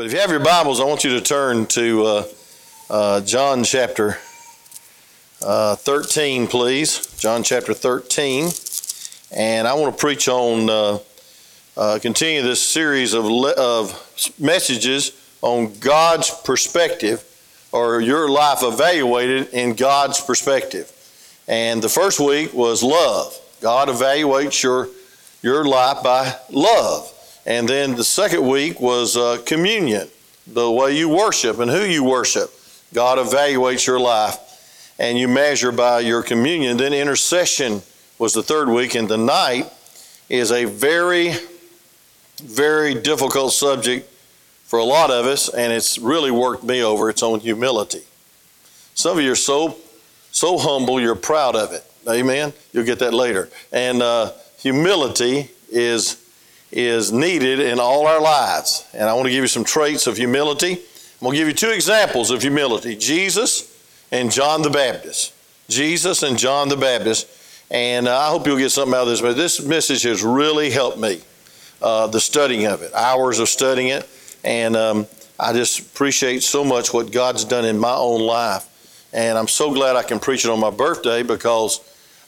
But if you have your Bibles, I want you to turn to uh, uh, John chapter uh, 13, please. John chapter 13. And I want to preach on, uh, uh, continue this series of, le- of messages on God's perspective or your life evaluated in God's perspective. And the first week was love. God evaluates your, your life by love. And then the second week was uh, communion, the way you worship and who you worship. God evaluates your life and you measure by your communion. Then intercession was the third week, and tonight is a very, very difficult subject for a lot of us, and it's really worked me over. It's on humility. Some of you are so, so humble, you're proud of it. Amen. You'll get that later. And uh, humility is is needed in all our lives. And I want to give you some traits of humility. I'm going to give you two examples of humility Jesus and John the Baptist. Jesus and John the Baptist. And uh, I hope you'll get something out of this. But this message has really helped me, uh, the studying of it, hours of studying it. And um, I just appreciate so much what God's done in my own life. And I'm so glad I can preach it on my birthday because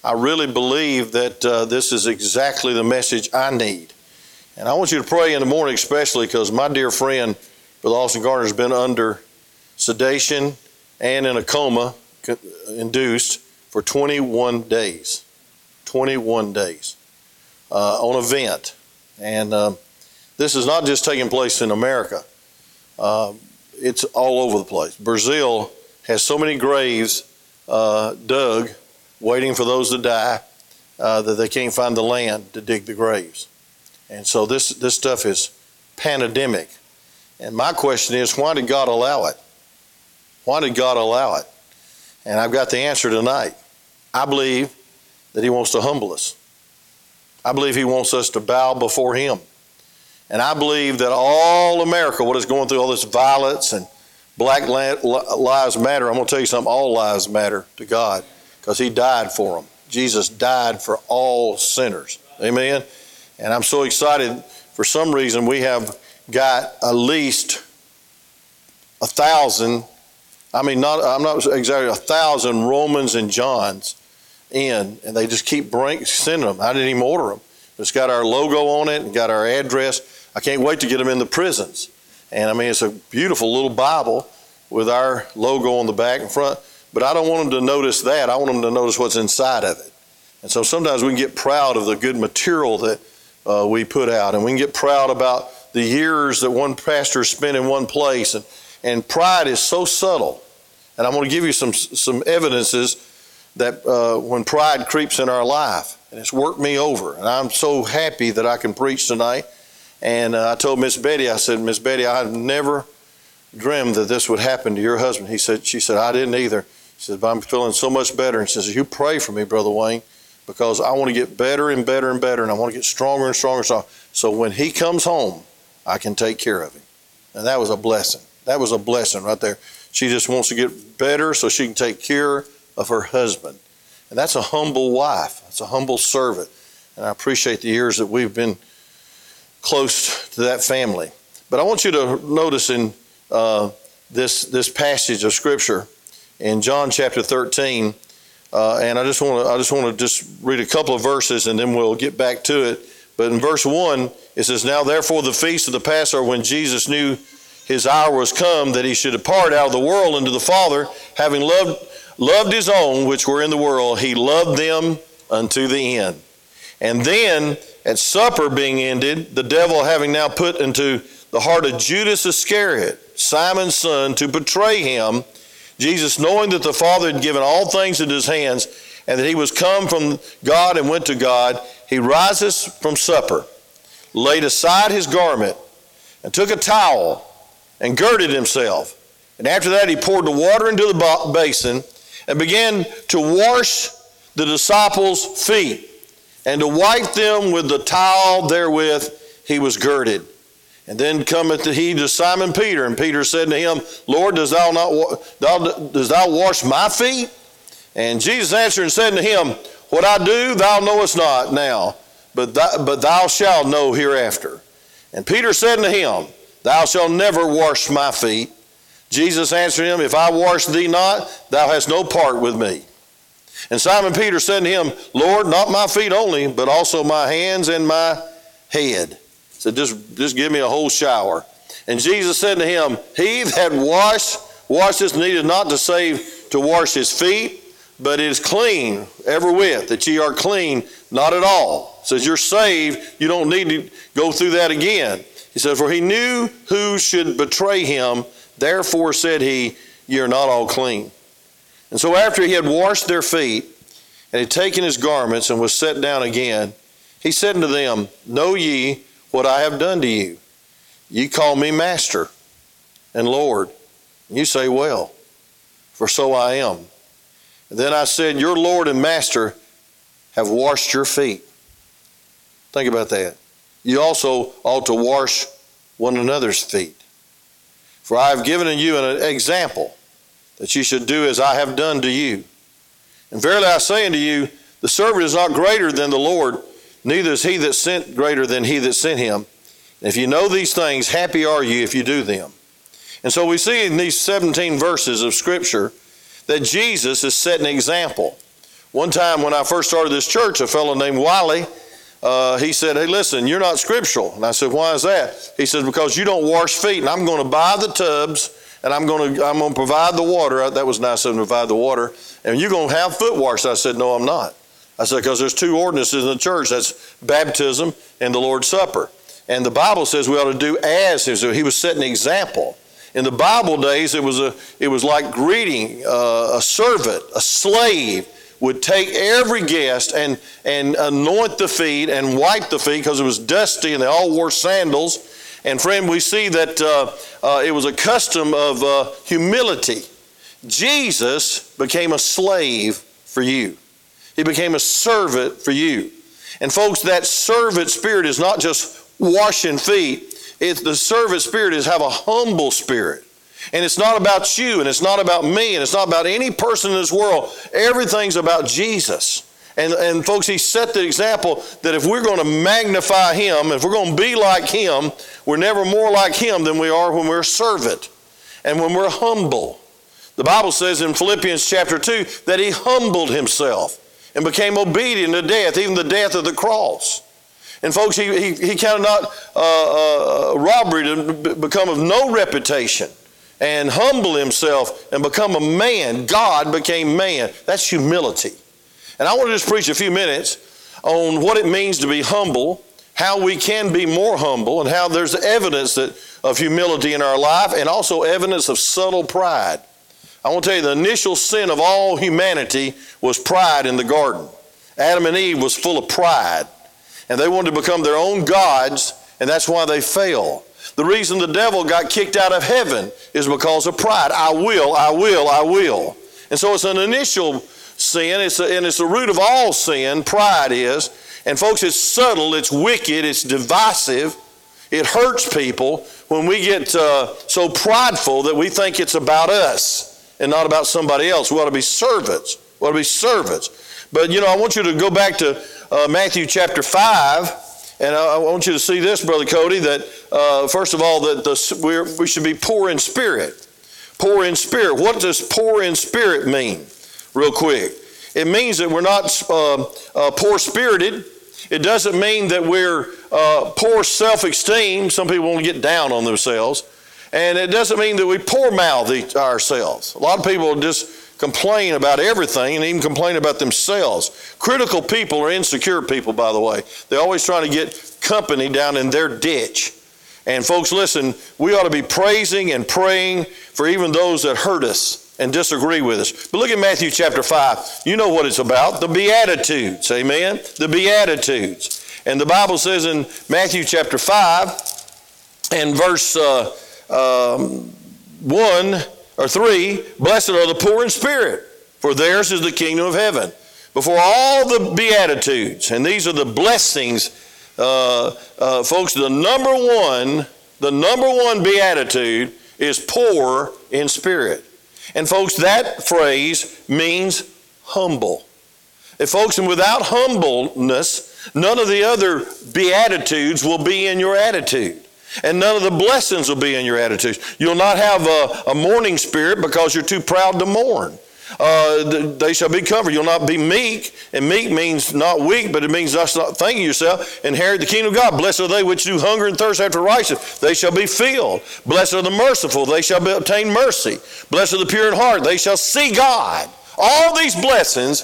I really believe that uh, this is exactly the message I need. And I want you to pray in the morning, especially because my dear friend, Brother Austin Gardner, has been under sedation and in a coma induced for 21 days. 21 days uh, on a vent. And um, this is not just taking place in America, uh, it's all over the place. Brazil has so many graves uh, dug, waiting for those to die, uh, that they can't find the land to dig the graves. And so this, this stuff is pandemic. And my question is, why did God allow it? Why did God allow it? And I've got the answer tonight. I believe that He wants to humble us. I believe He wants us to bow before Him. And I believe that all America, what is going through all this violence and Black Lives Matter, I'm going to tell you something, all lives matter to God because He died for them. Jesus died for all sinners. Amen. And I'm so excited. For some reason, we have got at least a thousand. I mean, not I'm not exactly a thousand Romans and Johns in, and they just keep bring, sending them. I didn't even order them. It's got our logo on it and got our address. I can't wait to get them in the prisons. And I mean, it's a beautiful little Bible with our logo on the back and front. But I don't want them to notice that. I want them to notice what's inside of it. And so sometimes we can get proud of the good material that uh, we put out. And we can get proud about the years that one pastor spent in one place. And, and pride is so subtle. And I'm going to give you some, some evidences that uh, when pride creeps in our life, and it's worked me over. And I'm so happy that I can preach tonight. And uh, I told Miss Betty, I said, Miss Betty, I've never dreamed that this would happen to your husband. He said, she said, I didn't either. She said, but I'm feeling so much better. And she says, you pray for me, Brother Wayne because I want to get better and better and better, and I want to get stronger and stronger stronger. So when he comes home, I can take care of him. And that was a blessing. That was a blessing right there. She just wants to get better so she can take care of her husband. And that's a humble wife, it's a humble servant. And I appreciate the years that we've been close to that family. But I want you to notice in uh, this, this passage of Scripture in John chapter 13, uh, and I just want to I just want to just read a couple of verses and then we'll get back to it. But in verse one, it says, "Now therefore the feast of the Passover, when Jesus knew his hour was come that he should depart out of the world into the Father, having loved loved his own which were in the world, he loved them unto the end. And then at supper being ended, the devil having now put into the heart of Judas Iscariot, Simon's son, to betray him." Jesus, knowing that the Father had given all things into his hands and that he was come from God and went to God, he rises from supper, laid aside his garment, and took a towel and girded himself. And after that, he poured the water into the basin and began to wash the disciples' feet and to wipe them with the towel therewith he was girded. And then cometh he to Simon Peter, and Peter said to him, Lord, dost thou not thou, dost thou wash my feet? And Jesus answered and said to him, What I do thou knowest not now, but thou, but thou shalt know hereafter. And Peter said to him, Thou shalt never wash my feet. Jesus answered him, If I wash thee not, thou hast no part with me. And Simon Peter said to him, Lord, not my feet only, but also my hands and my head. Said, just, just give me a whole shower. And Jesus said to him, He that wash, washes needed not to save to wash his feet, but is clean ever with, that ye are clean, not at all. Says you're saved, you don't need to go through that again. He said, For he knew who should betray him, therefore said he, Ye are not all clean. And so after he had washed their feet, and had taken his garments, and was set down again, he said unto them, Know ye what I have done to you? Ye call me Master and Lord. You say, Well, for so I am. And then I said, Your Lord and Master have washed your feet. Think about that. You also ought to wash one another's feet. For I have given you an example that you should do as I have done to you. And verily I say unto you, the servant is not greater than the Lord, neither is he that sent greater than he that sent him. If you know these things, happy are you if you do them. And so we see in these 17 verses of Scripture that Jesus is setting an example. One time when I first started this church, a fellow named Wiley, uh, he said, Hey, listen, you're not scriptural. And I said, Why is that? He said, Because you don't wash feet, and I'm going to buy the tubs and I'm going to I'm going to provide the water. That was nice of him to provide the water. And you're going to have foot wash. I said, No, I'm not. I said, Because there's two ordinances in the church that's baptism and the Lord's Supper. And the Bible says we ought to do as him. So he was setting an example. In the Bible days, it was, a, it was like greeting uh, a servant, a slave would take every guest and, and anoint the feet and wipe the feet because it was dusty and they all wore sandals. And friend, we see that uh, uh, it was a custom of uh, humility. Jesus became a slave for you. He became a servant for you. And folks, that servant spirit is not just washing feet. It's the servant spirit is have a humble spirit. And it's not about you, and it's not about me, and it's not about any person in this world. Everything's about Jesus. And, and folks, he set the example that if we're going to magnify him, if we're going to be like him, we're never more like him than we are when we're a servant and when we're humble. The Bible says in Philippians chapter 2 that he humbled himself and became obedient to death, even the death of the cross. And folks, he, he, he counted not uh, uh, robbery to become of no reputation and humble himself and become a man. God became man. That's humility. And I want to just preach a few minutes on what it means to be humble, how we can be more humble, and how there's evidence that, of humility in our life and also evidence of subtle pride. I want to tell you the initial sin of all humanity was pride in the garden. Adam and Eve was full of pride, and they wanted to become their own gods, and that's why they fell. The reason the devil got kicked out of heaven is because of pride. I will, I will, I will. And so it's an initial sin, it's a, and it's the root of all sin, pride is. And folks, it's subtle, it's wicked, it's divisive, it hurts people when we get uh, so prideful that we think it's about us and not about somebody else. We ought to be servants. We ought to be servants. But you know, I want you to go back to uh, Matthew chapter 5 and I, want you to see this, Brother Cody, that uh, first of all, that the, we should be poor in spirit. Poor in spirit. What does poor in spirit mean? Real quick. It means that we're not uh, uh, poor spirited. It doesn't mean that we're uh, poor self esteem. Some people want to get down on themselves. And it doesn't mean that we poor mouth ourselves. A lot of people just complain about everything and even complain about themselves. Critical people are insecure people, by the way. They're always trying to get company down in their ditch. And folks, listen, we ought to be praising and praying for even those that hurt us and disagree with us. But look at Matthew chapter 5. You know what it's about the Beatitudes. Amen? The Beatitudes. And the Bible says in Matthew chapter 5 and verse uh, um, 1 or three, blessed are the poor in spirit, for theirs is the kingdom of heaven. Before all the Beatitudes, and these are the blessings, uh, uh, folks, the number one, the number one Beatitude is poor in spirit. And folks, that phrase means humble. If folks, and without humbleness, none of the other Beatitudes will be in your attitude. And none of the blessings will be in your attitudes. You'll not have a, a mourning spirit because you're too proud to mourn. Uh, they shall be covered. You'll not be meek, and meek means not weak, but it means not thinking yourself. Inherit the kingdom of God. Blessed are they which do hunger and thirst after righteousness; they shall be filled. Blessed are the merciful; they shall obtain mercy. Blessed are the pure in heart; they shall see God. All these blessings,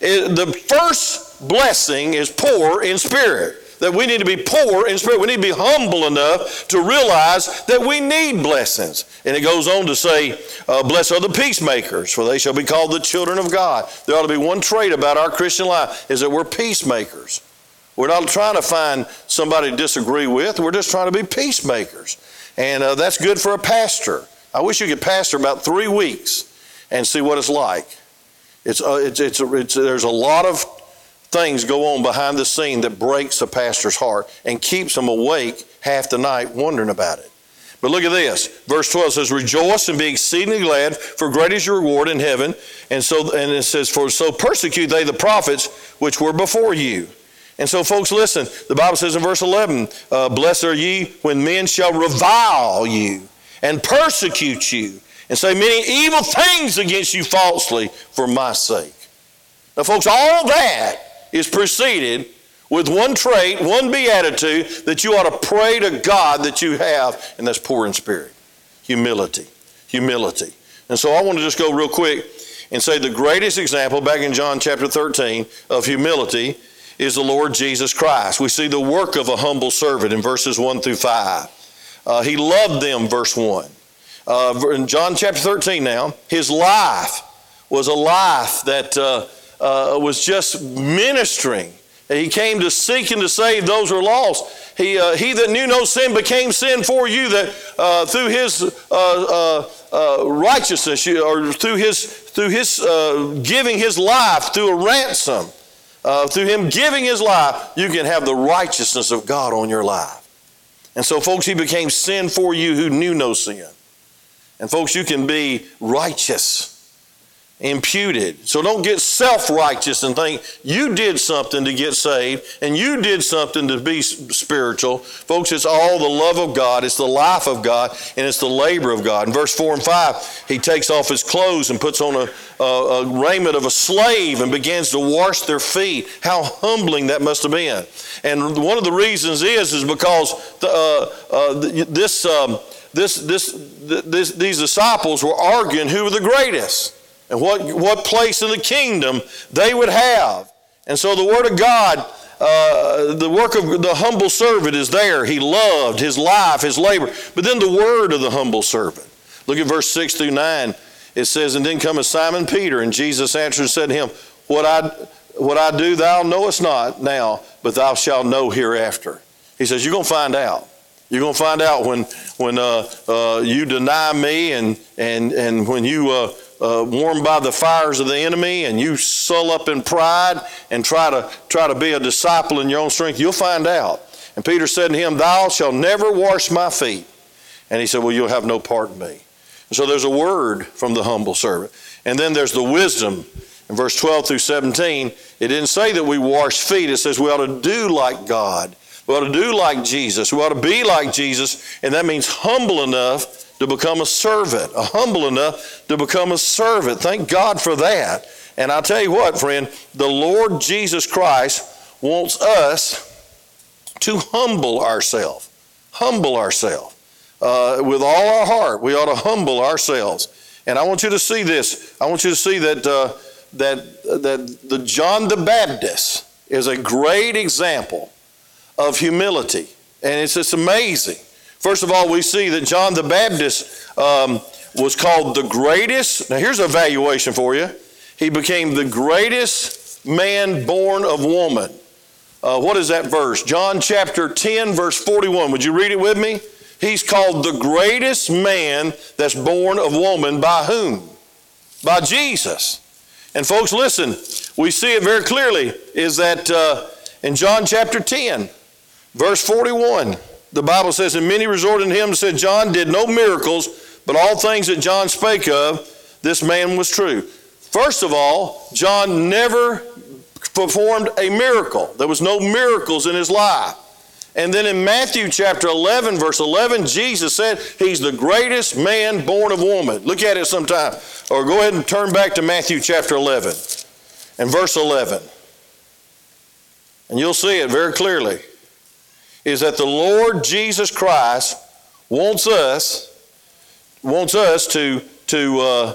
eh, the first blessing is poor in spirit that we need to be poor in spirit. We need to be humble enough to realize that we need blessings. And it goes on to say, uh, Blessed are the peacemakers, for they shall be called the children of God. There ought to be one trait about our Christian life is that we're peacemakers. We're not trying to find somebody to disagree with, we're just trying to be peacemakers. And uh, that's good for a pastor. I wish you could pastor about three weeks and see what it's like. It's, uh, it's, it's, it's, there's a lot of things go on behind the scene that breaks a pastor's heart and keeps them awake half the night wondering about it. But look at this. Verse 12 says, Rejoice and be exceedingly glad, for great is your reward in heaven. And so and it says, For so persecute they the prophets which were before you. And so, folks, listen. The Bible says in verse 11, uh, Blessed are ye when men shall revile you and persecute you and say many evil things against you falsely for my sake. Now, folks, all that is preceded with one trait, one beatitude that you ought to pray to God that you have, and that's poor in spirit. Humility. Humility. And so I want to just go real quick and say the greatest example back in John chapter 13 of humility is the Lord Jesus Christ. We see the work of a humble servant in verses 1 through 5. Uh, he loved them, verse 1. Uh, in John chapter 13 now, his life was a life that. Uh, uh, was just ministering. He came to seek and to save those who are lost. He, uh, he that knew no sin became sin for you, that uh, through his uh, uh, uh, righteousness, or through his, through his giving his life, through a ransom, through him giving his life, you can have the righteousness of God on your life. And so, folks, he became sin for you who knew no sin. And, folks, you can be righteous imputed. So don't get self righteous and think you did something to get saved and you did something to be spiritual. Folks, it's all the love of God, it's the life of God, and it's the labor of God. In verse 4 and 5, he takes off his clothes and puts on a, a, a raiment of a slave and begins to wash their feet. How humbling that must have been. And one of the reasons is, is because the, uh, uh, this, um, this, this, this, these disciples were arguing who were the greatest and what, what place in the kingdom they would have. And so the Word of God, uh, the work of the humble servant is there. He loved his life, his labor. But then the word of the humble servant. Look at verse 6 through 9. It says, And then cometh Simon Peter, and Jesus answered and said to him, What I, what I do thou knowest not now, but thou shalt know hereafter. He says, You're going to find out. You're going to find out when, when uh, uh, you deny me and, and, and when you uh, warmed by the fires of the enemy and you sull up in pride and try to try to be a disciple in your own strength, you'll find out. And Peter said to him, Thou shalt never wash my feet. And he said, Well, you'll have no part in me. And so there's a word from the humble servant. And then there's the wisdom. In verse 12 through 17, it didn't say that we wash feet. It says we ought to do like God. We ought to do like Jesus. We ought to be like Jesus. And that means humble enough to become a servant, a humble enough to become a servant. Thank God for that. And I tell you what, friend, the Lord Jesus Christ wants us to humble ourselves. Humble ourselves. Uh, with all our heart, we ought to humble ourselves. And I want you to see this. I want you to see that, uh, that, that the John the Baptist is a great example of humility. And it's just amazing. First of all, we see that John the Baptist um, was called the greatest. Now, here's a valuation for you. He became the greatest man born of woman. Uh, what is that verse? John chapter 10, verse 41. Would you read it with me? He's called the greatest man that's born of woman by whom? By Jesus. And folks, listen, we see it very clearly is that uh, in John chapter 10, verse 41 the Bible says, And many resorted to him and said, John did no miracles, but all things that John spake of, this man was true. First of all, John never performed a miracle. There was no miracles in his life. And then in Matthew chapter 11, verse 11, Jesus said he's the greatest man born of woman. Look at it sometime. Or go ahead and turn back to Matthew chapter 11 and verse 11. And you'll see it very clearly. Is that the Lord Jesus Christ wants us wants us to to uh,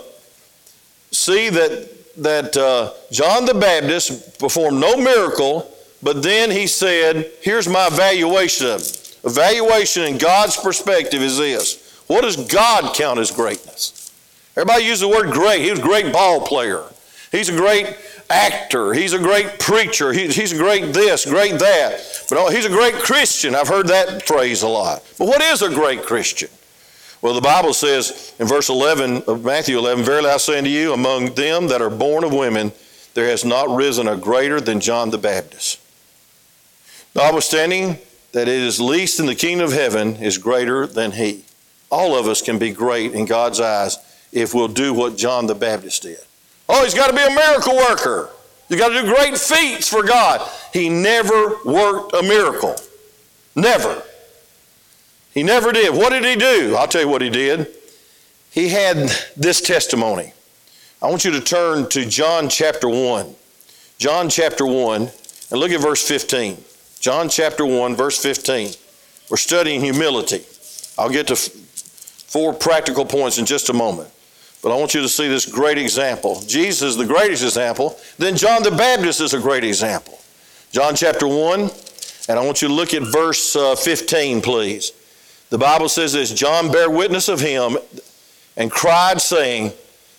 see that that uh, John the Baptist performed no miracle, but then he said, "Here's my evaluation of. Evaluation in God's perspective is this: What does God count as greatness? Everybody uses the word great. He was a great ball player. He's a great actor. He's a great preacher. He, he's a great this, great that. But oh, he's a great Christian. I've heard that phrase a lot. But what is a great Christian? Well, the Bible says in verse 11 of Matthew 11, Verily I say unto you, among them that are born of women, there has not risen a greater than John the Baptist. Notwithstanding that it is least in the kingdom of heaven is greater than he. All of us can be great in God's eyes if we'll do what John the Baptist did. Oh, he's got to be a miracle worker. You got to do great feats for God. He never worked a miracle. Never. He never did. What did he do? I'll tell you what he did. He had this testimony. I want you to turn to John chapter 1. John chapter 1, and look at verse 15. John chapter 1, verse 15. We're studying humility. I'll get to four practical points in just a moment. But I want you to see this great example. Jesus is the greatest example. Then John the Baptist is a great example. John chapter 1, and I want you to look at verse uh, 15, please. The Bible says this John bare witness of him and cried, saying,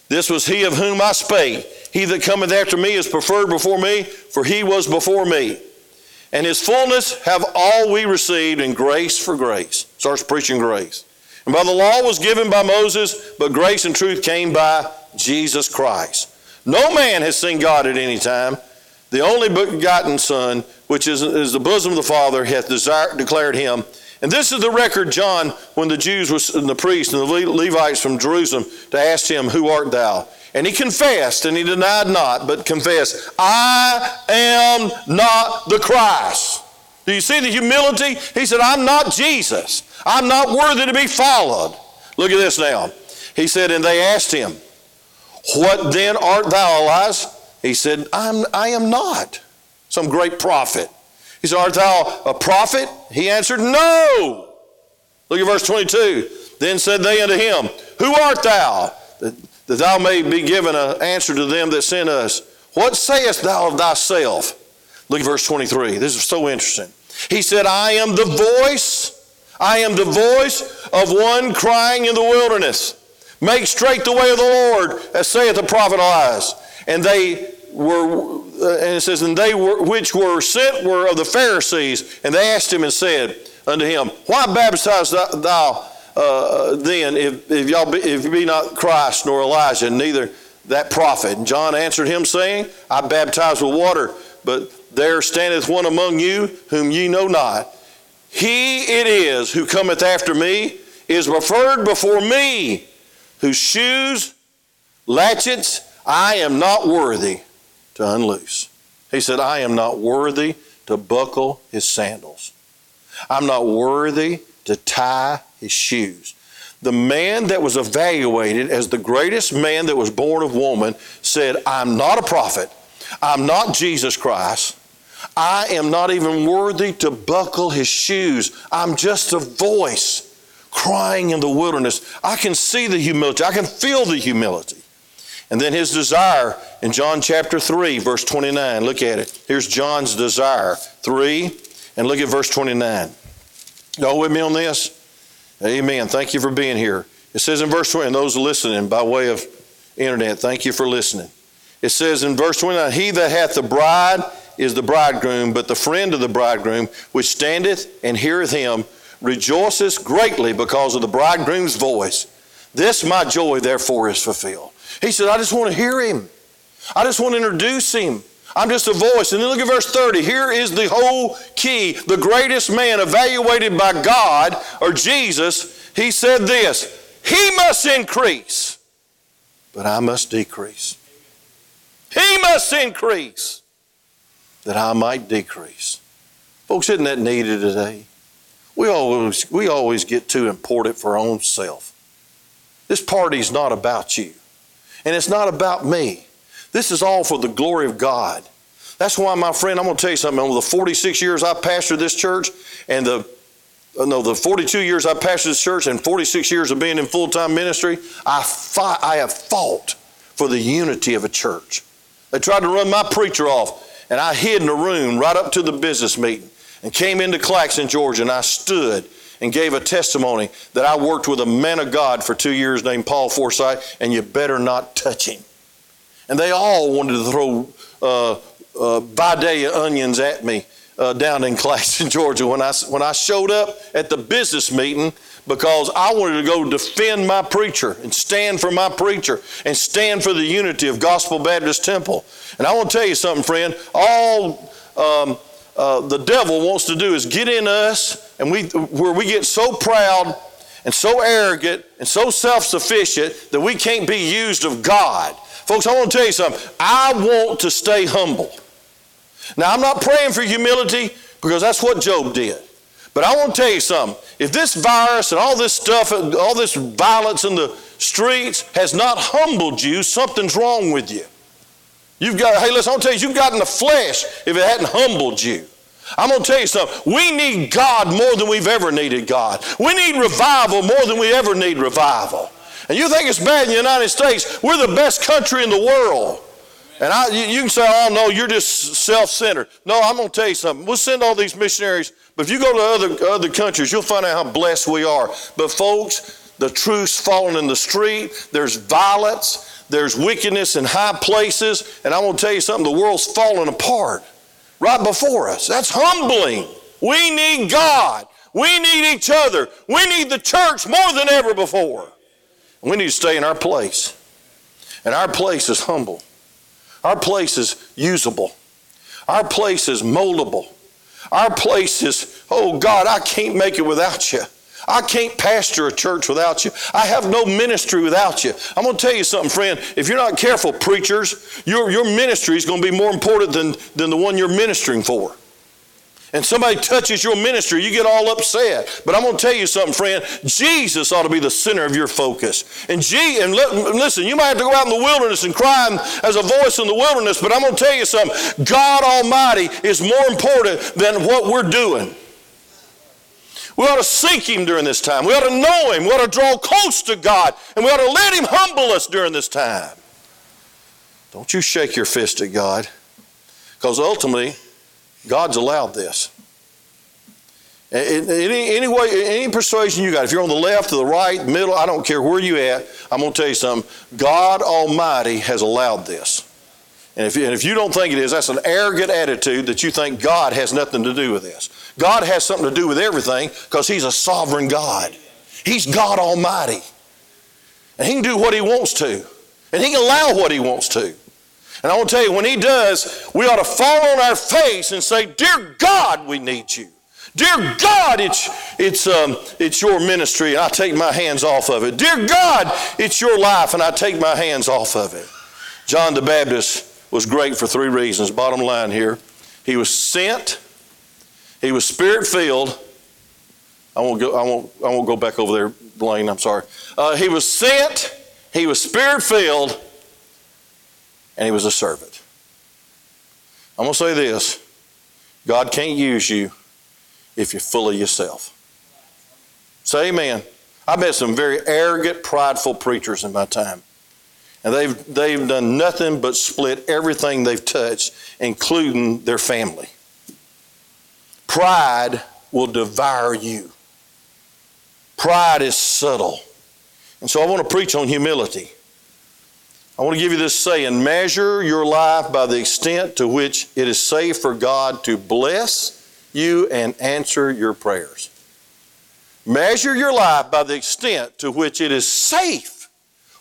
This was he of whom I spake. He that cometh after me is preferred before me, for he was before me. And his fullness have all we received in grace for grace. Starts preaching grace. And by the law was given by Moses, but grace and truth came by Jesus Christ. No man has seen God at any time. The only begotten Son, which is, is the bosom of the Father, hath desired, declared him. And this is the record, John, when the Jews was, and the priests and the Levites from Jerusalem to ask him, Who art thou? And he confessed, and he denied not, but confessed, I am not the Christ. Do you see the humility? He said, I'm not Jesus. I'm not worthy to be followed. Look at this now. He said, and they asked him, What then art thou, Elias? He said, I'm, I am not some great prophet. He said, Art thou a prophet? He answered, No. Look at verse 22. Then said they unto him, Who art thou? That, that thou may be given an answer to them that sent us. What sayest thou of thyself? Look at verse 23. This is so interesting. He said, I am the voice, I am the voice of one crying in the wilderness. Make straight the way of the Lord, as saith the prophet Elias. And they were, uh, and it says, and they were, which were sent were of the Pharisees. And they asked him and said unto him, Why baptize thou uh, then, if, if, y'all be, if be not Christ nor Elijah, neither that prophet? And John answered him, saying, I baptize with water, but there standeth one among you whom ye know not. He it is who cometh after me is preferred before me, whose shoes, latchets, I am not worthy to unloose. He said, I am not worthy to buckle his sandals. I'm not worthy to tie his shoes. The man that was evaluated as the greatest man that was born of woman said, I'm not a prophet. I'm not Jesus Christ. I am not even worthy to buckle his shoes. I'm just a voice crying in the wilderness. I can see the humility, I can feel the humility. And then his desire in John chapter 3, verse 29. Look at it. Here's John's desire. 3, and look at verse 29. Y'all with me on this? Amen. Thank you for being here. It says in verse 20, and those listening by way of internet, thank you for listening. It says in verse 29, He that hath the bride is the bridegroom, but the friend of the bridegroom, which standeth and heareth him, rejoiceth greatly because of the bridegroom's voice. This my joy, therefore, is fulfilled. He said, I just want to hear him. I just want to introduce him. I'm just a voice. And then look at verse 30. Here is the whole key. The greatest man evaluated by God or Jesus, he said this He must increase, but I must decrease. He must increase that I might decrease. Folks, isn't that needed today? We always, we always get too important for our own self. This party's not about you, and it's not about me. This is all for the glory of God. That's why, my friend, I'm going to tell you something. Over the 46 years I pastored this church, and the uh, no, the 42 years I pastored this church, and 46 years of being in full time ministry, I fought, I have fought for the unity of a church. They tried to run my preacher off, and I hid in a room right up to the business meeting and came into Claxton, Georgia, and I stood and gave a testimony that I worked with a man of God for two years named Paul Forsyth, and you better not touch him. And they all wanted to throw uh, uh, onions at me uh, down in Claxton, Georgia, when I, when I showed up at the business meeting because I wanted to go defend my preacher and stand for my preacher and stand for the unity of Gospel Baptist Temple. And I want to tell you something, friend. All um, uh, the devil wants to do is get in us, and we where we get so proud and so arrogant and so self-sufficient that we can't be used of God. Folks, I want to tell you something. I want to stay humble. Now, I'm not praying for humility because that's what Job did. But I want to tell you something. If this virus and all this stuff, all this violence in the streets has not humbled you, something's wrong with you. You've got, hey, listen, I'll tell you, you've gotten the flesh if it hadn't humbled you. I'm going to tell you something. We need God more than we've ever needed God. We need revival more than we ever need revival. And you think it's bad in the United States? We're the best country in the world. And I, you can say, oh, no, you're just self centered. No, I'm going to tell you something. We'll send all these missionaries, but if you go to other, other countries, you'll find out how blessed we are. But, folks, the truth's falling in the street, there's violence, there's wickedness in high places, and I'm going to tell you something the world's falling apart right before us. That's humbling. We need God. We need each other. We need the church more than ever before. We need to stay in our place. And our place is humble. Our place is usable. Our place is moldable. Our place is, oh God, I can't make it without you. I can't pastor a church without you. I have no ministry without you. I'm going to tell you something, friend. If you're not careful, preachers, your, your ministry is going to be more important than, than the one you're ministering for and somebody touches your ministry, you get all upset. But I'm going to tell you something, friend. Jesus ought to be the center of your focus. And, G, and listen, you might have to go out in the wilderness and cry as a voice in the wilderness, but I'm going to tell you something. God Almighty is more important than what we're doing. We ought to seek Him during this time. We ought to know Him. We ought to draw close to God. And we ought to let Him humble us during this time. Don't you shake your fist at God. Because ultimately, God's allowed this. Any, any way, any persuasion you got, if you're on the left or the right, middle, I don't care where you at, I'm going to tell you something. God Almighty has allowed this. And if, and if you don't think it is, that's an arrogant attitude that you think God has nothing to do with this. God has something to do with everything because He's a sovereign God. He's God Almighty. And He can do what He wants to. And He can allow what He wants to. And I want to tell you, when He does, we ought to fall on our face and say, Dear God, we need you. Dear God, it's, it's, um, it's your ministry, and I take my hands off of it. Dear God, it's your life, and I take my hands off of it. John the Baptist was great for three reasons. Bottom line here he was sent, he was spirit filled. I won't, go, I, won't, I won't go back over there, Blaine, I'm sorry. Uh, he was sent, he was spirit filled, and he was a servant. I'm going to say this God can't use you if you're full of yourself. Say amen. I've met some very arrogant, prideful preachers in my time. And they've, they've done nothing but split everything they've touched, including their family. Pride will devour you. Pride is subtle. And so I want to preach on humility. I want to give you this saying measure your life by the extent to which it is safe for God to bless you and answer your prayers. Measure your life by the extent to which it is safe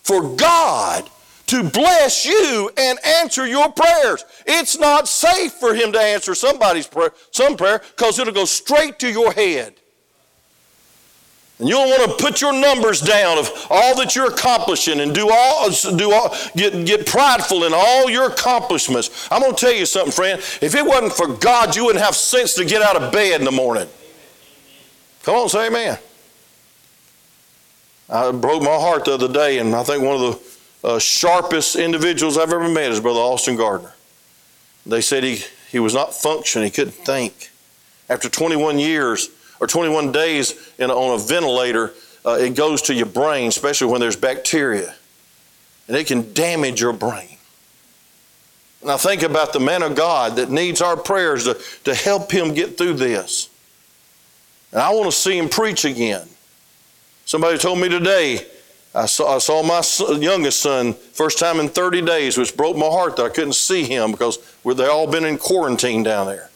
for God to bless you and answer your prayers. It's not safe for Him to answer somebody's prayer, some prayer, because it'll go straight to your head. And you'll want to put your numbers down of all that you're accomplishing and do all, do all get, get prideful in all your accomplishments. I'm going to tell you something, friend. If it wasn't for God, you wouldn't have sense to get out of bed in the morning. Come on, say amen. I broke my heart the other day, and I think one of the uh, sharpest individuals I've ever met is Brother Austin Gardner. They said he, he was not functioning, he couldn't think. After 21 years or 21 days in, on a ventilator, uh, it goes to your brain, especially when there's bacteria, and it can damage your brain. Now, think about the man of God that needs our prayers to, to help him get through this. And I want to see him preach again. Somebody told me today, I saw, I saw my youngest son first time in 30 days, which broke my heart that I couldn't see him because they all been in quarantine down there.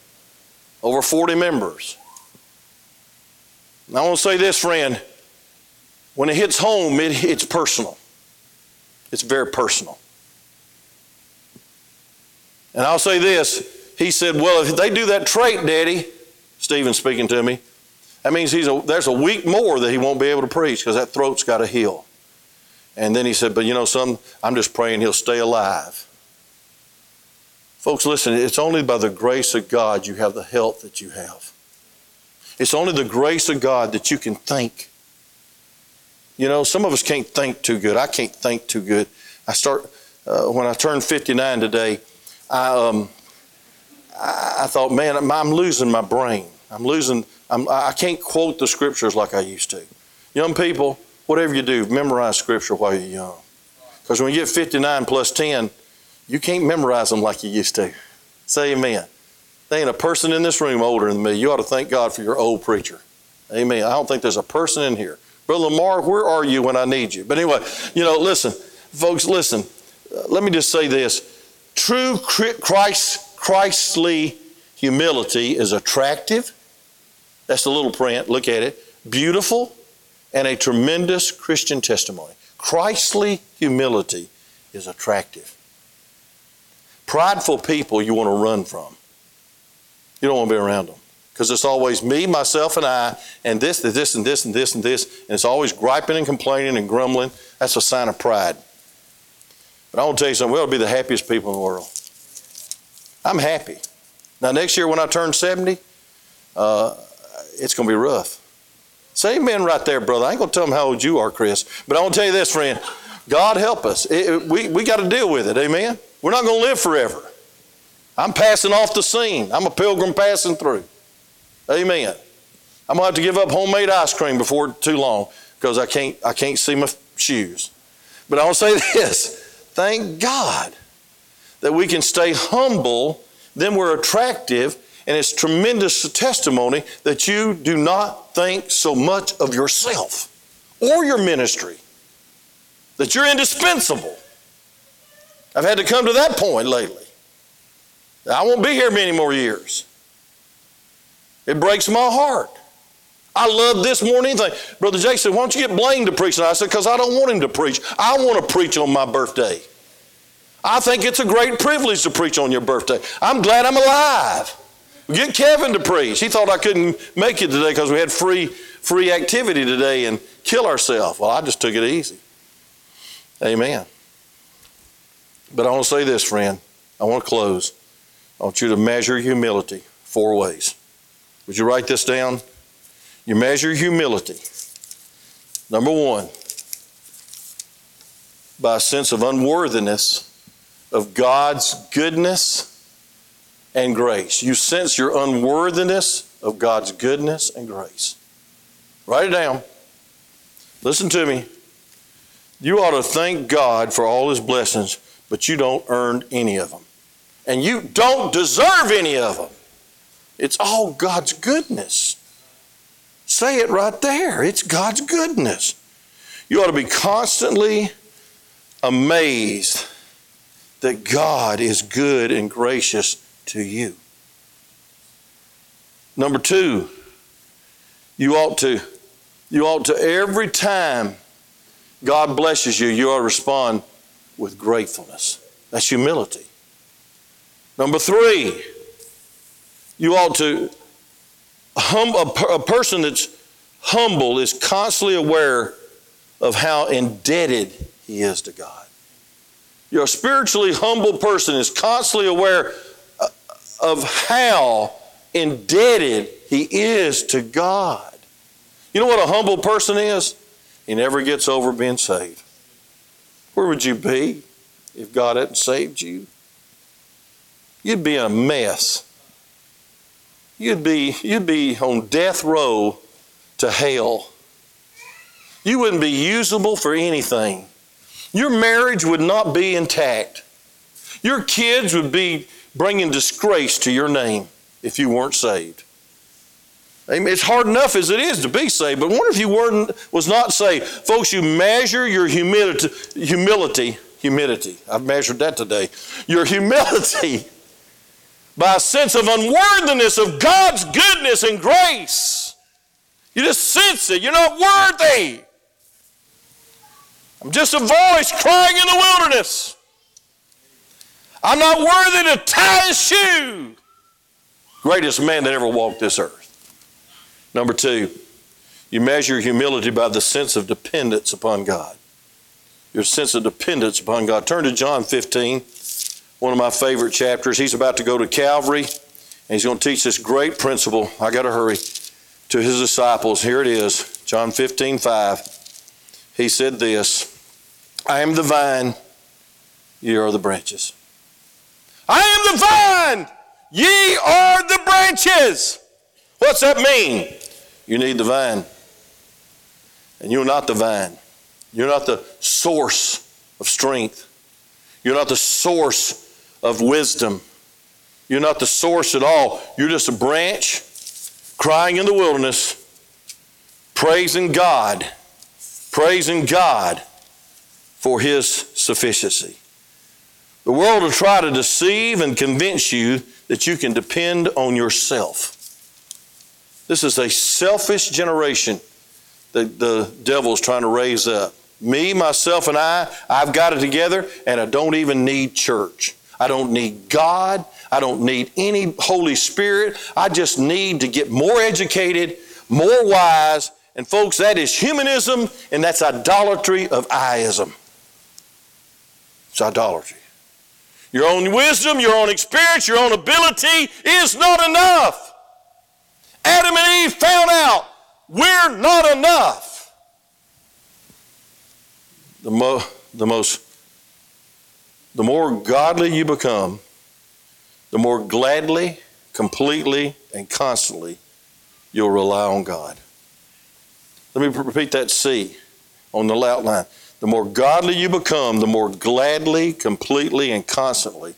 Over 40 members. And I want to say this, friend. When it hits home, it, it's personal. It's very personal. And I'll say this. He said, Well, if they do that trait, Daddy, Stephen speaking to me, that means he's a, there's a week more that he won't be able to preach because that throat's got to heal. And then he said, But you know something? I'm just praying he'll stay alive. Folks, listen, it's only by the grace of God you have the health that you have. It's only the grace of God that you can think. You know, some of us can't think too good. I can't think too good. I start, uh, when I turned 59 today, I, um, I, thought, man, I'm, I'm losing my brain. I'm losing, I'm, I can't quote the scriptures like I used to. Young people, whatever you do, memorize scripture while you're young. Because when you get 59 plus 10, you can't memorize them like you used to. Say amen. There ain't a person in this room older than me. You ought to thank God for your old preacher. Amen. I don't think there's a person in here. Brother Lamar, where are you when I need you? But anyway, you know, listen, folks, listen. Uh, let me just say this. True Christ, Christly humility is attractive that's the little print. Look at it. Beautiful and a tremendous Christian testimony. Christly humility is attractive. Prideful people you want to run from. You don't want to be around them because it's always me, myself, and I, and this, and this, and this, and this, and this, and it's always griping and complaining and grumbling. That's a sign of pride. But I want to tell you something, we ought to be the happiest people in the world. I'm happy. Now, next year when I turn 70, uh, it's going to be rough. Say amen right there, brother. I ain't going to tell them how old you are, Chris. But I want to tell you this, friend. God help us. It, it, we we got to deal with it. Amen. We're not going to live forever. I'm passing off the scene. I'm a pilgrim passing through. Amen. I'm to have to give up homemade ice cream before too long because I can't, I can't see my shoes. But I will say this thank God that we can stay humble, then we're attractive, and it's tremendous testimony that you do not think so much of yourself or your ministry, that you're indispensable. I've had to come to that point lately. I won't be here many more years. It breaks my heart. I love this more than anything. Brother Jay said, Why don't you get Blaine to preach? And I said, Because I don't want him to preach. I want to preach on my birthday. I think it's a great privilege to preach on your birthday. I'm glad I'm alive. Get Kevin to preach. He thought I couldn't make it today because we had free, free activity today and kill ourselves. Well, I just took it easy. Amen. But I want to say this, friend. I want to close. I want you to measure humility four ways. Would you write this down? You measure humility. Number one, by a sense of unworthiness of God's goodness and grace. You sense your unworthiness of God's goodness and grace. Write it down. Listen to me. You ought to thank God for all His blessings, but you don't earn any of them. And you don't deserve any of them. It's all God's goodness. Say it right there. It's God's goodness. You ought to be constantly amazed that God is good and gracious to you. Number two, you ought to, you ought to every time God blesses you, you ought to respond with gratefulness. That's humility. Number three, you ought to, hum, a, a person that's humble is constantly aware of how indebted he is to God. Your spiritually humble person is constantly aware uh, of how indebted he is to God. You know what a humble person is? He never gets over being saved. Where would you be if God hadn't saved you? You'd be a mess. You'd be, you'd be on death row to hell. You wouldn't be usable for anything. Your marriage would not be intact. Your kids would be bringing disgrace to your name if you weren't saved. It's hard enough as it is to be saved, but wonder if you weren't was not saved. Folks, you measure your humility, humility, humility. I've measured that today. Your humility by a sense of unworthiness of God's goodness and grace. You just sense it. You're not worthy. I'm just a voice crying in the wilderness. I'm not worthy to tie his shoe. Greatest man that ever walked this earth. Number two, you measure humility by the sense of dependence upon God. Your sense of dependence upon God. Turn to John 15, one of my favorite chapters. He's about to go to Calvary, and he's going to teach this great principle. I got to hurry to his disciples. Here it is, John 15, 5. He said this I am the vine, ye are the branches. I am the vine, ye are the branches. What's that mean? You need the vine. And you're not the vine. You're not the source of strength. You're not the source of wisdom. You're not the source at all. You're just a branch crying in the wilderness, praising God, praising God for His sufficiency. The world will try to deceive and convince you that you can depend on yourself. This is a selfish generation that the devil is trying to raise up. Me, myself, and I, I've got it together, and I don't even need church. I don't need God. I don't need any Holy Spirit. I just need to get more educated, more wise. And, folks, that is humanism, and that's idolatry of I-ism. It's idolatry. Your own wisdom, your own experience, your own ability is not enough. Adam and Eve found out we're not enough. The, mo- the most the more godly you become, the more gladly, completely, and constantly you'll rely on God. Let me repeat that C on the outline. The more godly you become, the more gladly, completely, and constantly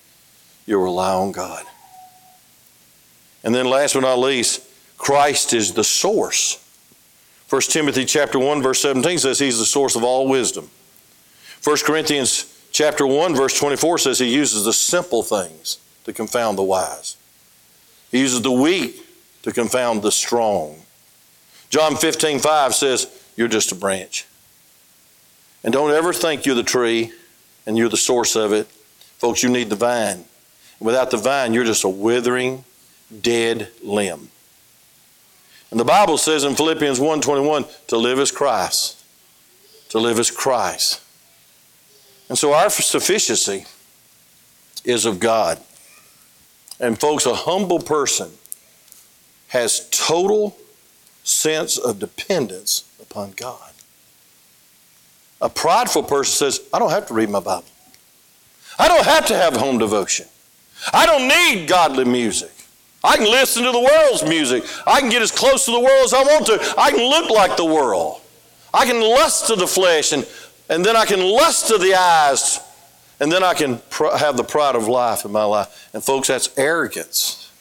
you'll rely on God. And then last but not least, Christ is the source. 1 Timothy chapter 1 verse 17 says he's the source of all wisdom. 1 Corinthians chapter 1 verse 24 says he uses the simple things to confound the wise. He uses the weak to confound the strong. John 15, 5 says, You're just a branch. And don't ever think you're the tree and you're the source of it. Folks, you need the vine. Without the vine, you're just a withering, dead limb. And the Bible says in Philippians 1:21, to live as Christ. To live as Christ. And so our sufficiency is of God. And folks, a humble person has total sense of dependence upon God. A prideful person says, I don't have to read my Bible. I don't have to have home devotion. I don't need godly music. I can listen to the world's music. I can get as close to the world as I want to. I can look like the world. I can lust to the flesh, and, and then I can lust to the eyes, and then I can pr- have the pride of life in my life. And, folks, that's arrogance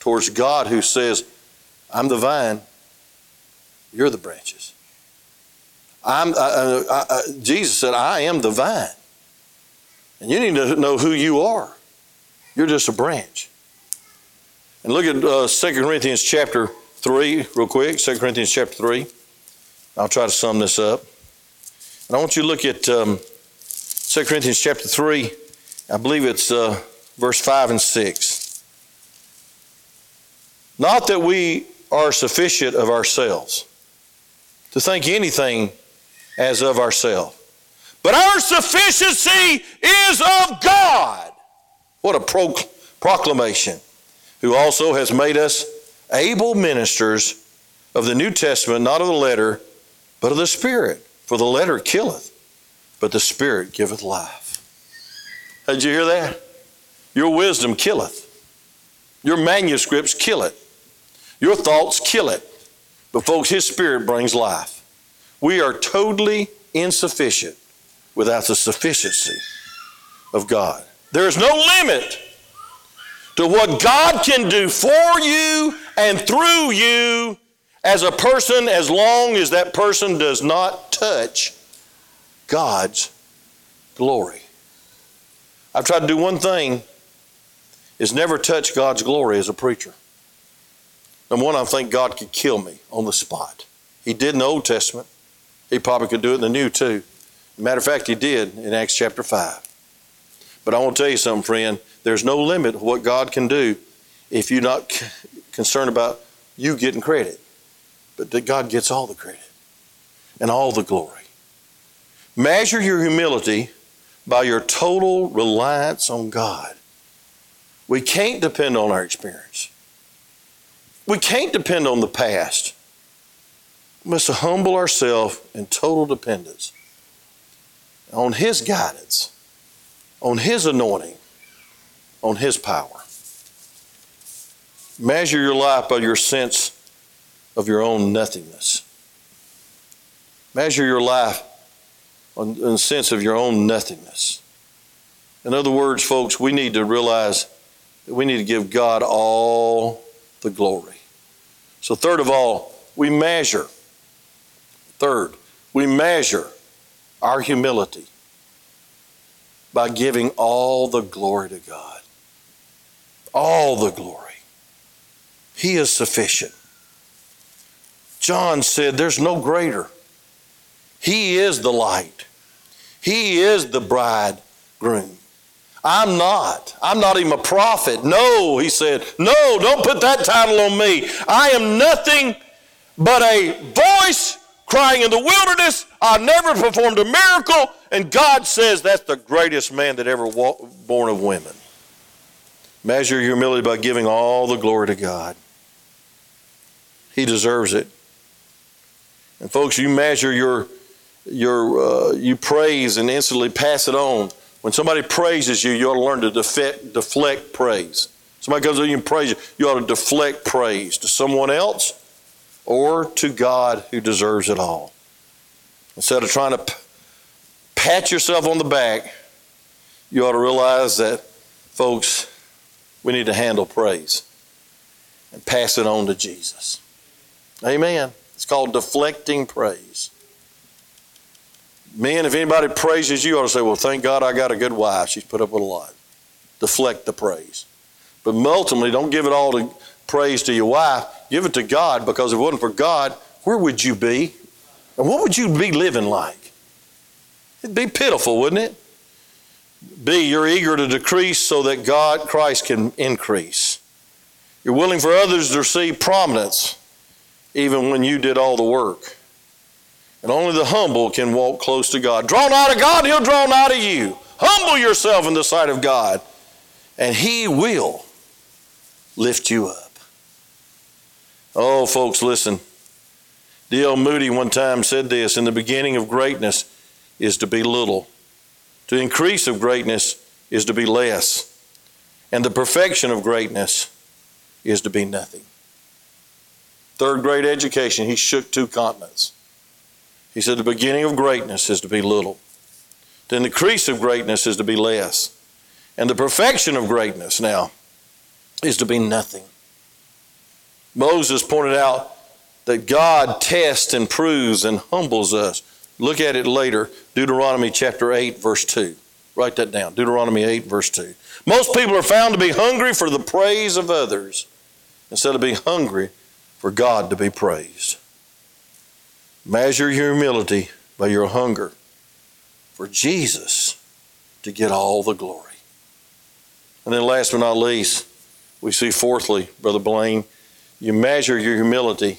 towards God who says, I'm the vine, you're the branches. I'm, uh, uh, uh, Jesus said, I am the vine. And you need to know who you are. You're just a branch. And look at uh, 2 Corinthians chapter 3, real quick. 2 Corinthians chapter 3. I'll try to sum this up. And I want you to look at um, 2 Corinthians chapter 3. I believe it's uh, verse 5 and 6. Not that we are sufficient of ourselves to think anything as of ourselves. But our sufficiency is of God. What a pro- proclamation. Who also has made us able ministers of the New Testament, not of the letter, but of the Spirit. For the letter killeth, but the Spirit giveth life. Did you hear that? Your wisdom killeth. Your manuscripts kill it. Your thoughts kill it. But, folks, His Spirit brings life. We are totally insufficient without the sufficiency of God. There is no limit to what God can do for you and through you as a person as long as that person does not touch God's glory. I've tried to do one thing is never touch God's glory as a preacher. Number one, I think God could kill me on the spot. He did in the Old Testament. He probably could do it in the New too. Matter of fact, he did in Acts chapter 5. But I want to tell you something, friend. There's no limit to what God can do if you're not concerned about you getting credit. But that God gets all the credit and all the glory. Measure your humility by your total reliance on God. We can't depend on our experience. We can't depend on the past. We must humble ourselves in total dependence on His guidance, on His anointing, on His power. Measure your life by your sense of your own nothingness. Measure your life on, on the sense of your own nothingness. In other words, folks, we need to realize that we need to give God all the glory. So, third of all, we measure. Third, we measure our humility by giving all the glory to God. All the glory. He is sufficient. John said, There's no greater. He is the light, He is the bridegroom. I'm not. I'm not even a prophet. No, he said, no, don't put that title on me. I am nothing but a voice crying in the wilderness. I've never performed a miracle. And God says that's the greatest man that ever walked, born of women. Measure your humility by giving all the glory to God. He deserves it. And folks, you measure your your uh, you praise and instantly pass it on. When somebody praises you, you ought to learn to defect, deflect praise. Somebody comes to you and praises you, you ought to deflect praise to someone else or to God who deserves it all. Instead of trying to p- pat yourself on the back, you ought to realize that, folks, we need to handle praise and pass it on to Jesus. Amen. It's called deflecting praise. Men, if anybody praises you, you ought to say, Well, thank God I got a good wife. She's put up with a lot. Deflect the praise. But ultimately, don't give it all to praise to your wife. Give it to God because if it wasn't for God, where would you be? And what would you be living like? It'd be pitiful, wouldn't it? B, you're eager to decrease so that God, Christ, can increase. You're willing for others to receive prominence even when you did all the work. And only the humble can walk close to God. Draw nigh to God, He'll draw nigh to you. Humble yourself in the sight of God, and He will lift you up. Oh, folks, listen. D.L. Moody one time said this In the beginning of greatness is to be little, to increase of greatness is to be less, and the perfection of greatness is to be nothing. Third grade education, he shook two continents. He said the beginning of greatness is to be little. Then the increase of greatness is to be less. And the perfection of greatness now is to be nothing. Moses pointed out that God tests and proves and humbles us. Look at it later, Deuteronomy chapter 8, verse 2. Write that down. Deuteronomy 8, verse 2. Most people are found to be hungry for the praise of others instead of being hungry for God to be praised. Measure your humility by your hunger for Jesus to get all the glory. And then, last but not least, we see fourthly, Brother Blaine, you measure your humility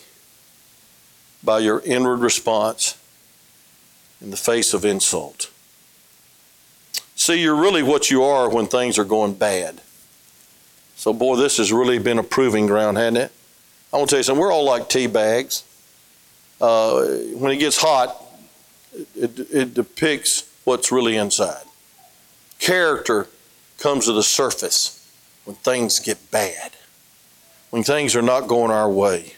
by your inward response in the face of insult. See, you're really what you are when things are going bad. So, boy, this has really been a proving ground, hasn't it? I want to tell you something. We're all like tea bags. uh, when it gets hot, it, it depicts what's really inside. Character comes to the surface when things get bad, when things are not going our way.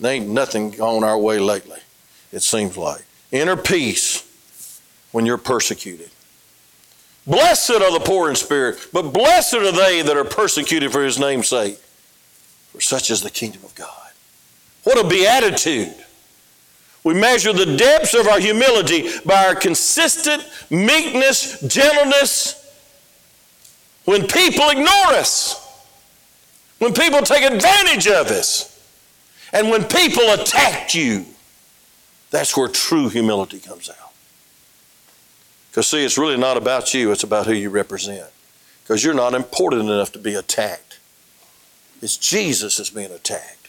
There ain't nothing going our way lately, it seems like. Inner peace when you're persecuted. Blessed are the poor in spirit, but blessed are they that are persecuted for his name's sake, for such is the kingdom of God. What a beatitude! We measure the depths of our humility by our consistent meekness, gentleness, when people ignore us, when people take advantage of us, and when people attack you. That's where true humility comes out. Because, see, it's really not about you, it's about who you represent. Because you're not important enough to be attacked. It's Jesus that's being attacked.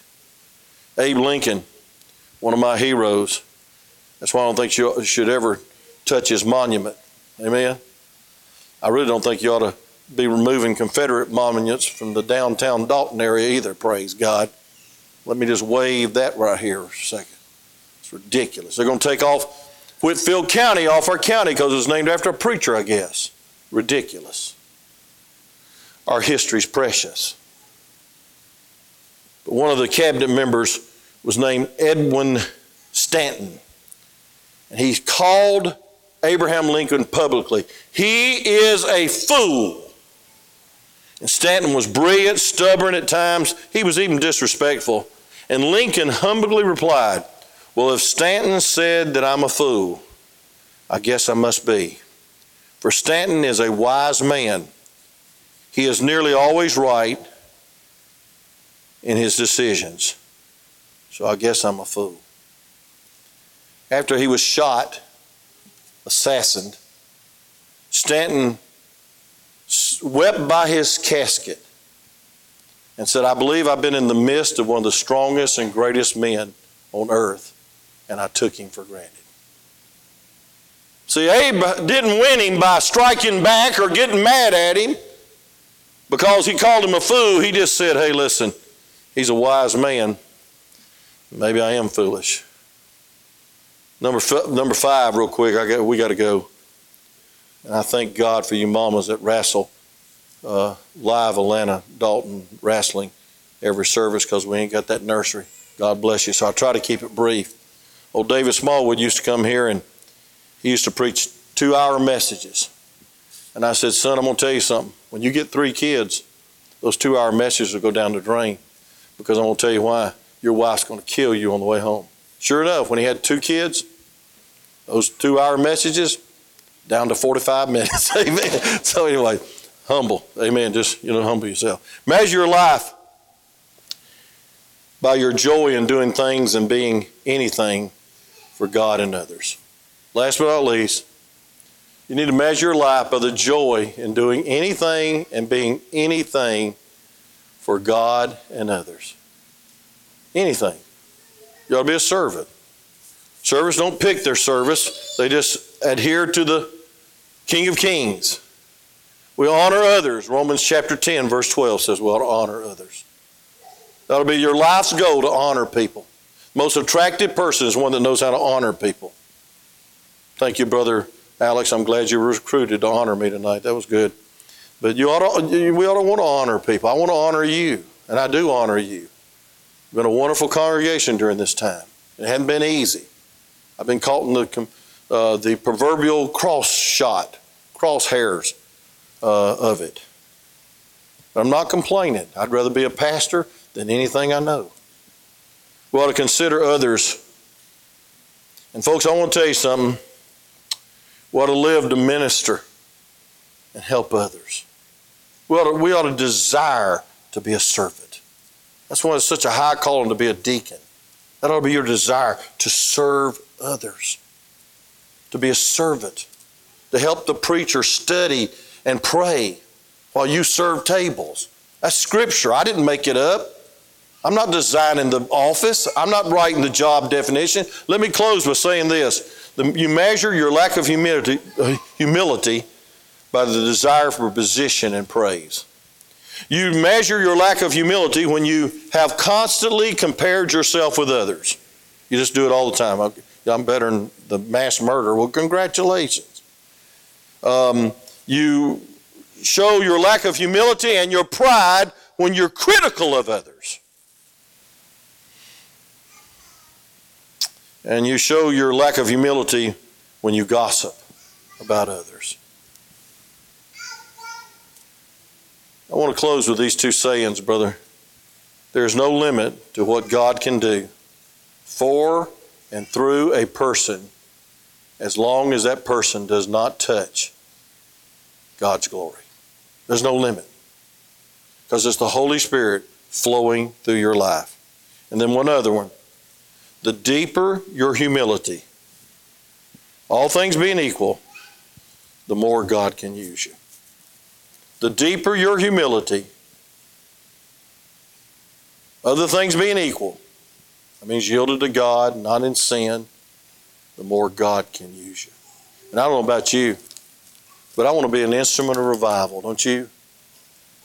Abe Lincoln, one of my heroes, that's why I don't think you should ever touch his monument. Amen? I really don't think you ought to be removing Confederate monuments from the downtown Dalton area either, praise God. Let me just wave that right here a second. It's ridiculous. They're going to take off Whitfield County off our county because it's named after a preacher, I guess. Ridiculous. Our history's precious. But one of the cabinet members was named Edwin Stanton. And he called Abraham Lincoln publicly. He is a fool. And Stanton was brilliant, stubborn at times. He was even disrespectful. And Lincoln humbly replied, well, if Stanton said that I'm a fool, I guess I must be. For Stanton is a wise man. He is nearly always right in his decisions. So I guess I'm a fool. After he was shot, assassinated, Stanton wept by his casket and said, I believe I've been in the midst of one of the strongest and greatest men on earth and I took him for granted. See, Abe didn't win him by striking back or getting mad at him because he called him a fool. He just said, hey, listen, he's a wise man. Maybe I am foolish. Number, number five, real quick, I got, we got to go. And I thank God for you mamas that wrestle uh, live Atlanta, Dalton wrestling every service because we ain't got that nursery. God bless you. So I try to keep it brief. Old David Smallwood used to come here and he used to preach two hour messages. And I said, Son, I'm going to tell you something. When you get three kids, those two hour messages will go down the drain because I'm going to tell you why. Your wife's going to kill you on the way home. Sure enough, when he had two kids, those two hour messages down to 45 minutes. Amen. So, anyway, humble. Amen. Just, you know, humble yourself. Measure your life by your joy in doing things and being anything for God and others. Last but not least, you need to measure your life by the joy in doing anything and being anything for God and others. Anything. You ought to be a servant. Servants don't pick their service, they just adhere to the King of Kings. We honor others. Romans chapter 10, verse 12 says we ought to honor others. That'll be your life's goal to honor people. Most attractive person is one that knows how to honor people. Thank you, Brother Alex. I'm glad you were recruited to honor me tonight. That was good. But you ought to, we ought to want to honor people. I want to honor you, and I do honor you. You've been a wonderful congregation during this time. It hasn't been easy. I've been caught in the, uh, the proverbial cross shot, cross hairs uh, of it. But I'm not complaining. I'd rather be a pastor than anything I know. We ought to consider others. And, folks, I want to tell you something. We ought to live to minister and help others. We ought to, we ought to desire to be a servant. That's why it's such a high calling to be a deacon. That ought to be your desire to serve others, to be a servant, to help the preacher study and pray while you serve tables. That's scripture. I didn't make it up. I'm not designing the office. I'm not writing the job definition. Let me close with saying this. you measure your lack of humility, uh, humility by the desire for position and praise. You measure your lack of humility when you have constantly compared yourself with others. You just do it all the time. I'm better than the mass murderer. Well, congratulations. Um, you show your lack of humility and your pride when you're critical of others. And you show your lack of humility when you gossip about others. I want to close with these two sayings, brother. There is no limit to what God can do for and through a person as long as that person does not touch God's glory. There's no limit because it's the Holy Spirit flowing through your life. And then one other one the deeper your humility, all things being equal, the more God can use you. The deeper your humility, other things being equal, that means yielded to God, not in sin, the more God can use you. And I don't know about you, but I want to be an instrument of revival, don't you?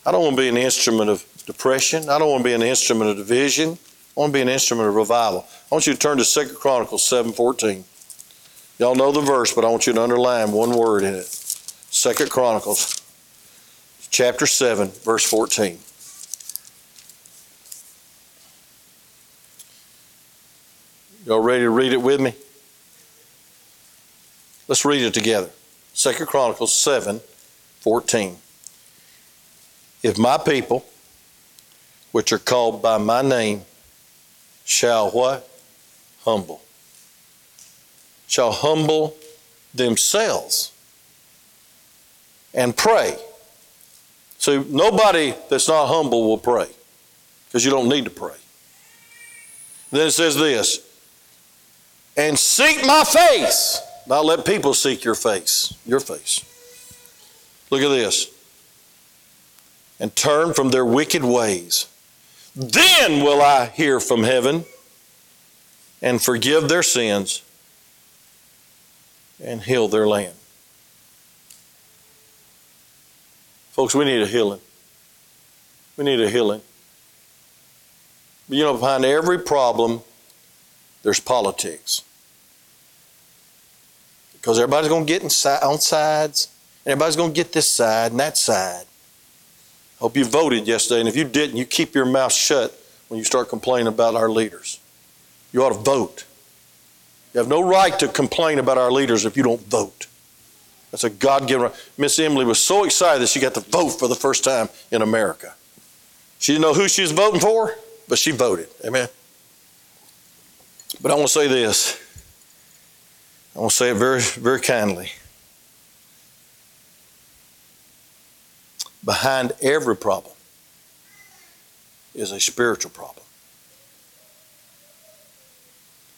I don't want to be an instrument of depression. I don't want to be an instrument of division. I want to be an instrument of revival. I want you to turn to 2 Chronicles 7.14. Y'all know the verse, but I want you to underline one word in it. 2 Chronicles chapter 7, verse 14. Y'all ready to read it with me? Let's read it together. Second Chronicles 7 14. If my people, which are called by my name, shall what? Humble. Shall humble themselves and pray. So nobody that's not humble will pray because you don't need to pray. Then it says this and seek my face. Not let people seek your face, your face. Look at this. And turn from their wicked ways. Then will I hear from heaven and forgive their sins and heal their land. Folks, we need a healing. We need a healing. You know, behind every problem, there's politics. Because everybody's going to get inside, on sides, and everybody's going to get this side and that side. I hope you voted yesterday, and if you didn't, you keep your mouth shut when you start complaining about our leaders. You ought to vote. You have no right to complain about our leaders if you don't vote. That's a God given right. Miss Emily was so excited that she got to vote for the first time in America. She didn't know who she was voting for, but she voted. Amen. But I want to say this. I want to say it very, very kindly. Behind every problem is a spiritual problem.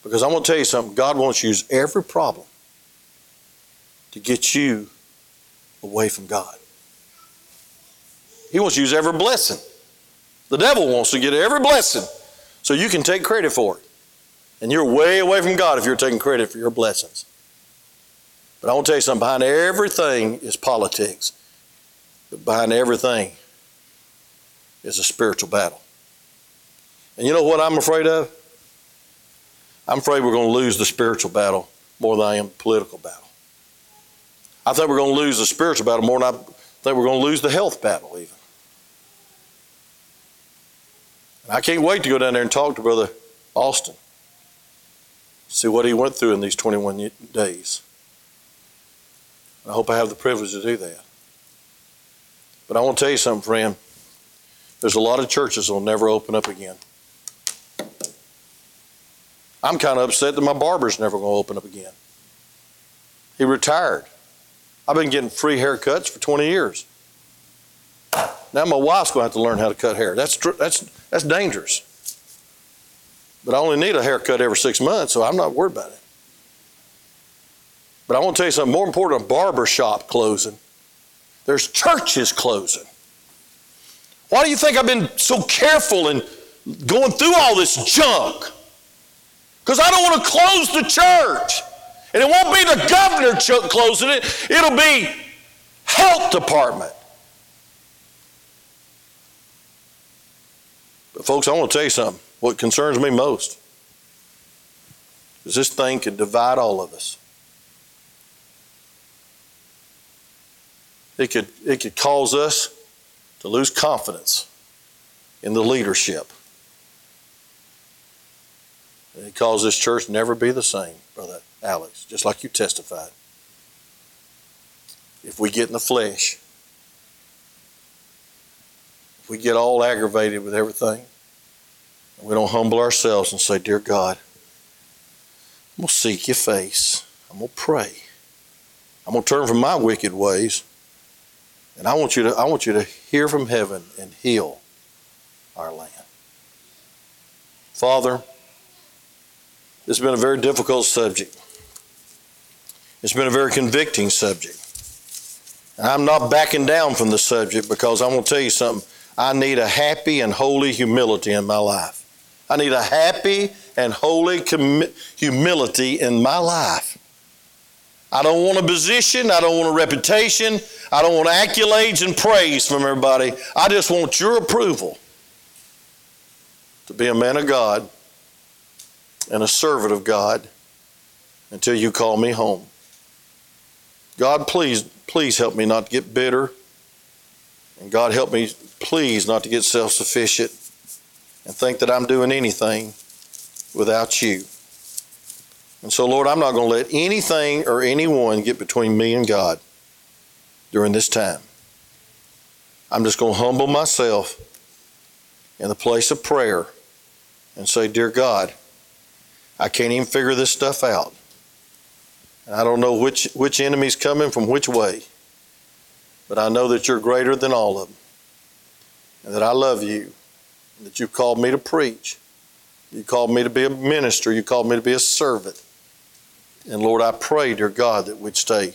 Because I'm going to tell you something God wants to use every problem to get you away from God. He wants to use every blessing. The devil wants to get every blessing so you can take credit for it. And you're way away from God if you're taking credit for your blessings. But I want to tell you something behind everything is politics. But behind everything is a spiritual battle. And you know what I'm afraid of? I'm afraid we're going to lose the spiritual battle more than I am the political battle. I think we're going to lose the spiritual battle more than I think we're going to lose the health battle, even. And I can't wait to go down there and talk to Brother Austin see what he went through in these 21 days. I hope I have the privilege to do that. But I want to tell you something, friend. There's a lot of churches that will never open up again. I'm kind of upset that my barber's never going to open up again. He retired. I've been getting free haircuts for 20 years. Now my wife's going to have to learn how to cut hair. That's, that's, that's dangerous. But I only need a haircut every six months, so I'm not worried about it. But I want to tell you something more important a barber shop closing. There's churches closing. Why do you think I've been so careful in going through all this junk? Because I don't want to close the church. And it won't be the governor closing it, it'll be health department. But folks, I want to tell you something what concerns me most is this thing could divide all of us. It could, it could cause us to lose confidence in the leadership. It caused this church never be the same, Brother Alex, just like you testified. If we get in the flesh, if we get all aggravated with everything, we don't humble ourselves and say, Dear God, I'm going to seek your face. I'm going to pray. I'm going to turn from my wicked ways. And I want you to, I want you to hear from heaven and heal our land. Father, this has been a very difficult subject. It's been a very convicting subject. And I'm not backing down from the subject because I'm going to tell you something. I need a happy and holy humility in my life. I need a happy and holy humility in my life. I don't want a position. I don't want a reputation. I don't want accolades and praise from everybody. I just want your approval to be a man of God and a servant of God until you call me home. God, please, please help me not to get bitter. And God, help me, please, not to get self sufficient and think that I'm doing anything without you. And so, Lord, I'm not going to let anything or anyone get between me and God during this time. I'm just going to humble myself in the place of prayer and say, Dear God, I can't even figure this stuff out. I don't know which, which enemy's coming from which way. But I know that you're greater than all of them. And that I love you. And that you called me to preach. You called me to be a minister. You called me to be a servant. And Lord, I pray, dear God, that we'd stay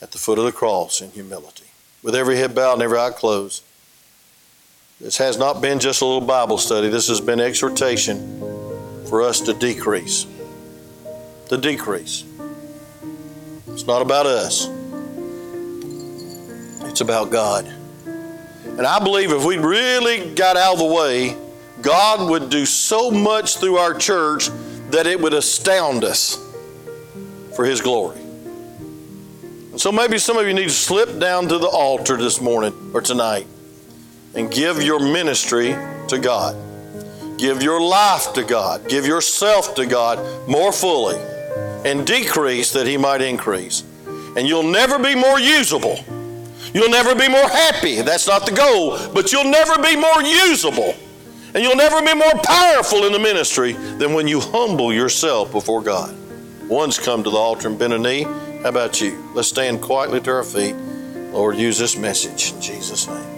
at the foot of the cross in humility. With every head bowed and every eye closed. This has not been just a little Bible study. This has been exhortation for us to decrease. To decrease. It's not about us, it's about God. And I believe if we really got out of the way, God would do so much through our church that it would astound us for His glory. And so maybe some of you need to slip down to the altar this morning or tonight and give your ministry to God. Give your life to God. Give yourself to God more fully and decrease that He might increase. And you'll never be more usable. You'll never be more happy. That's not the goal, but you'll never be more usable. And you'll never be more powerful in the ministry than when you humble yourself before God. One's come to the altar and bent a knee. How about you? Let's stand quietly to our feet. Lord, use this message in Jesus' name.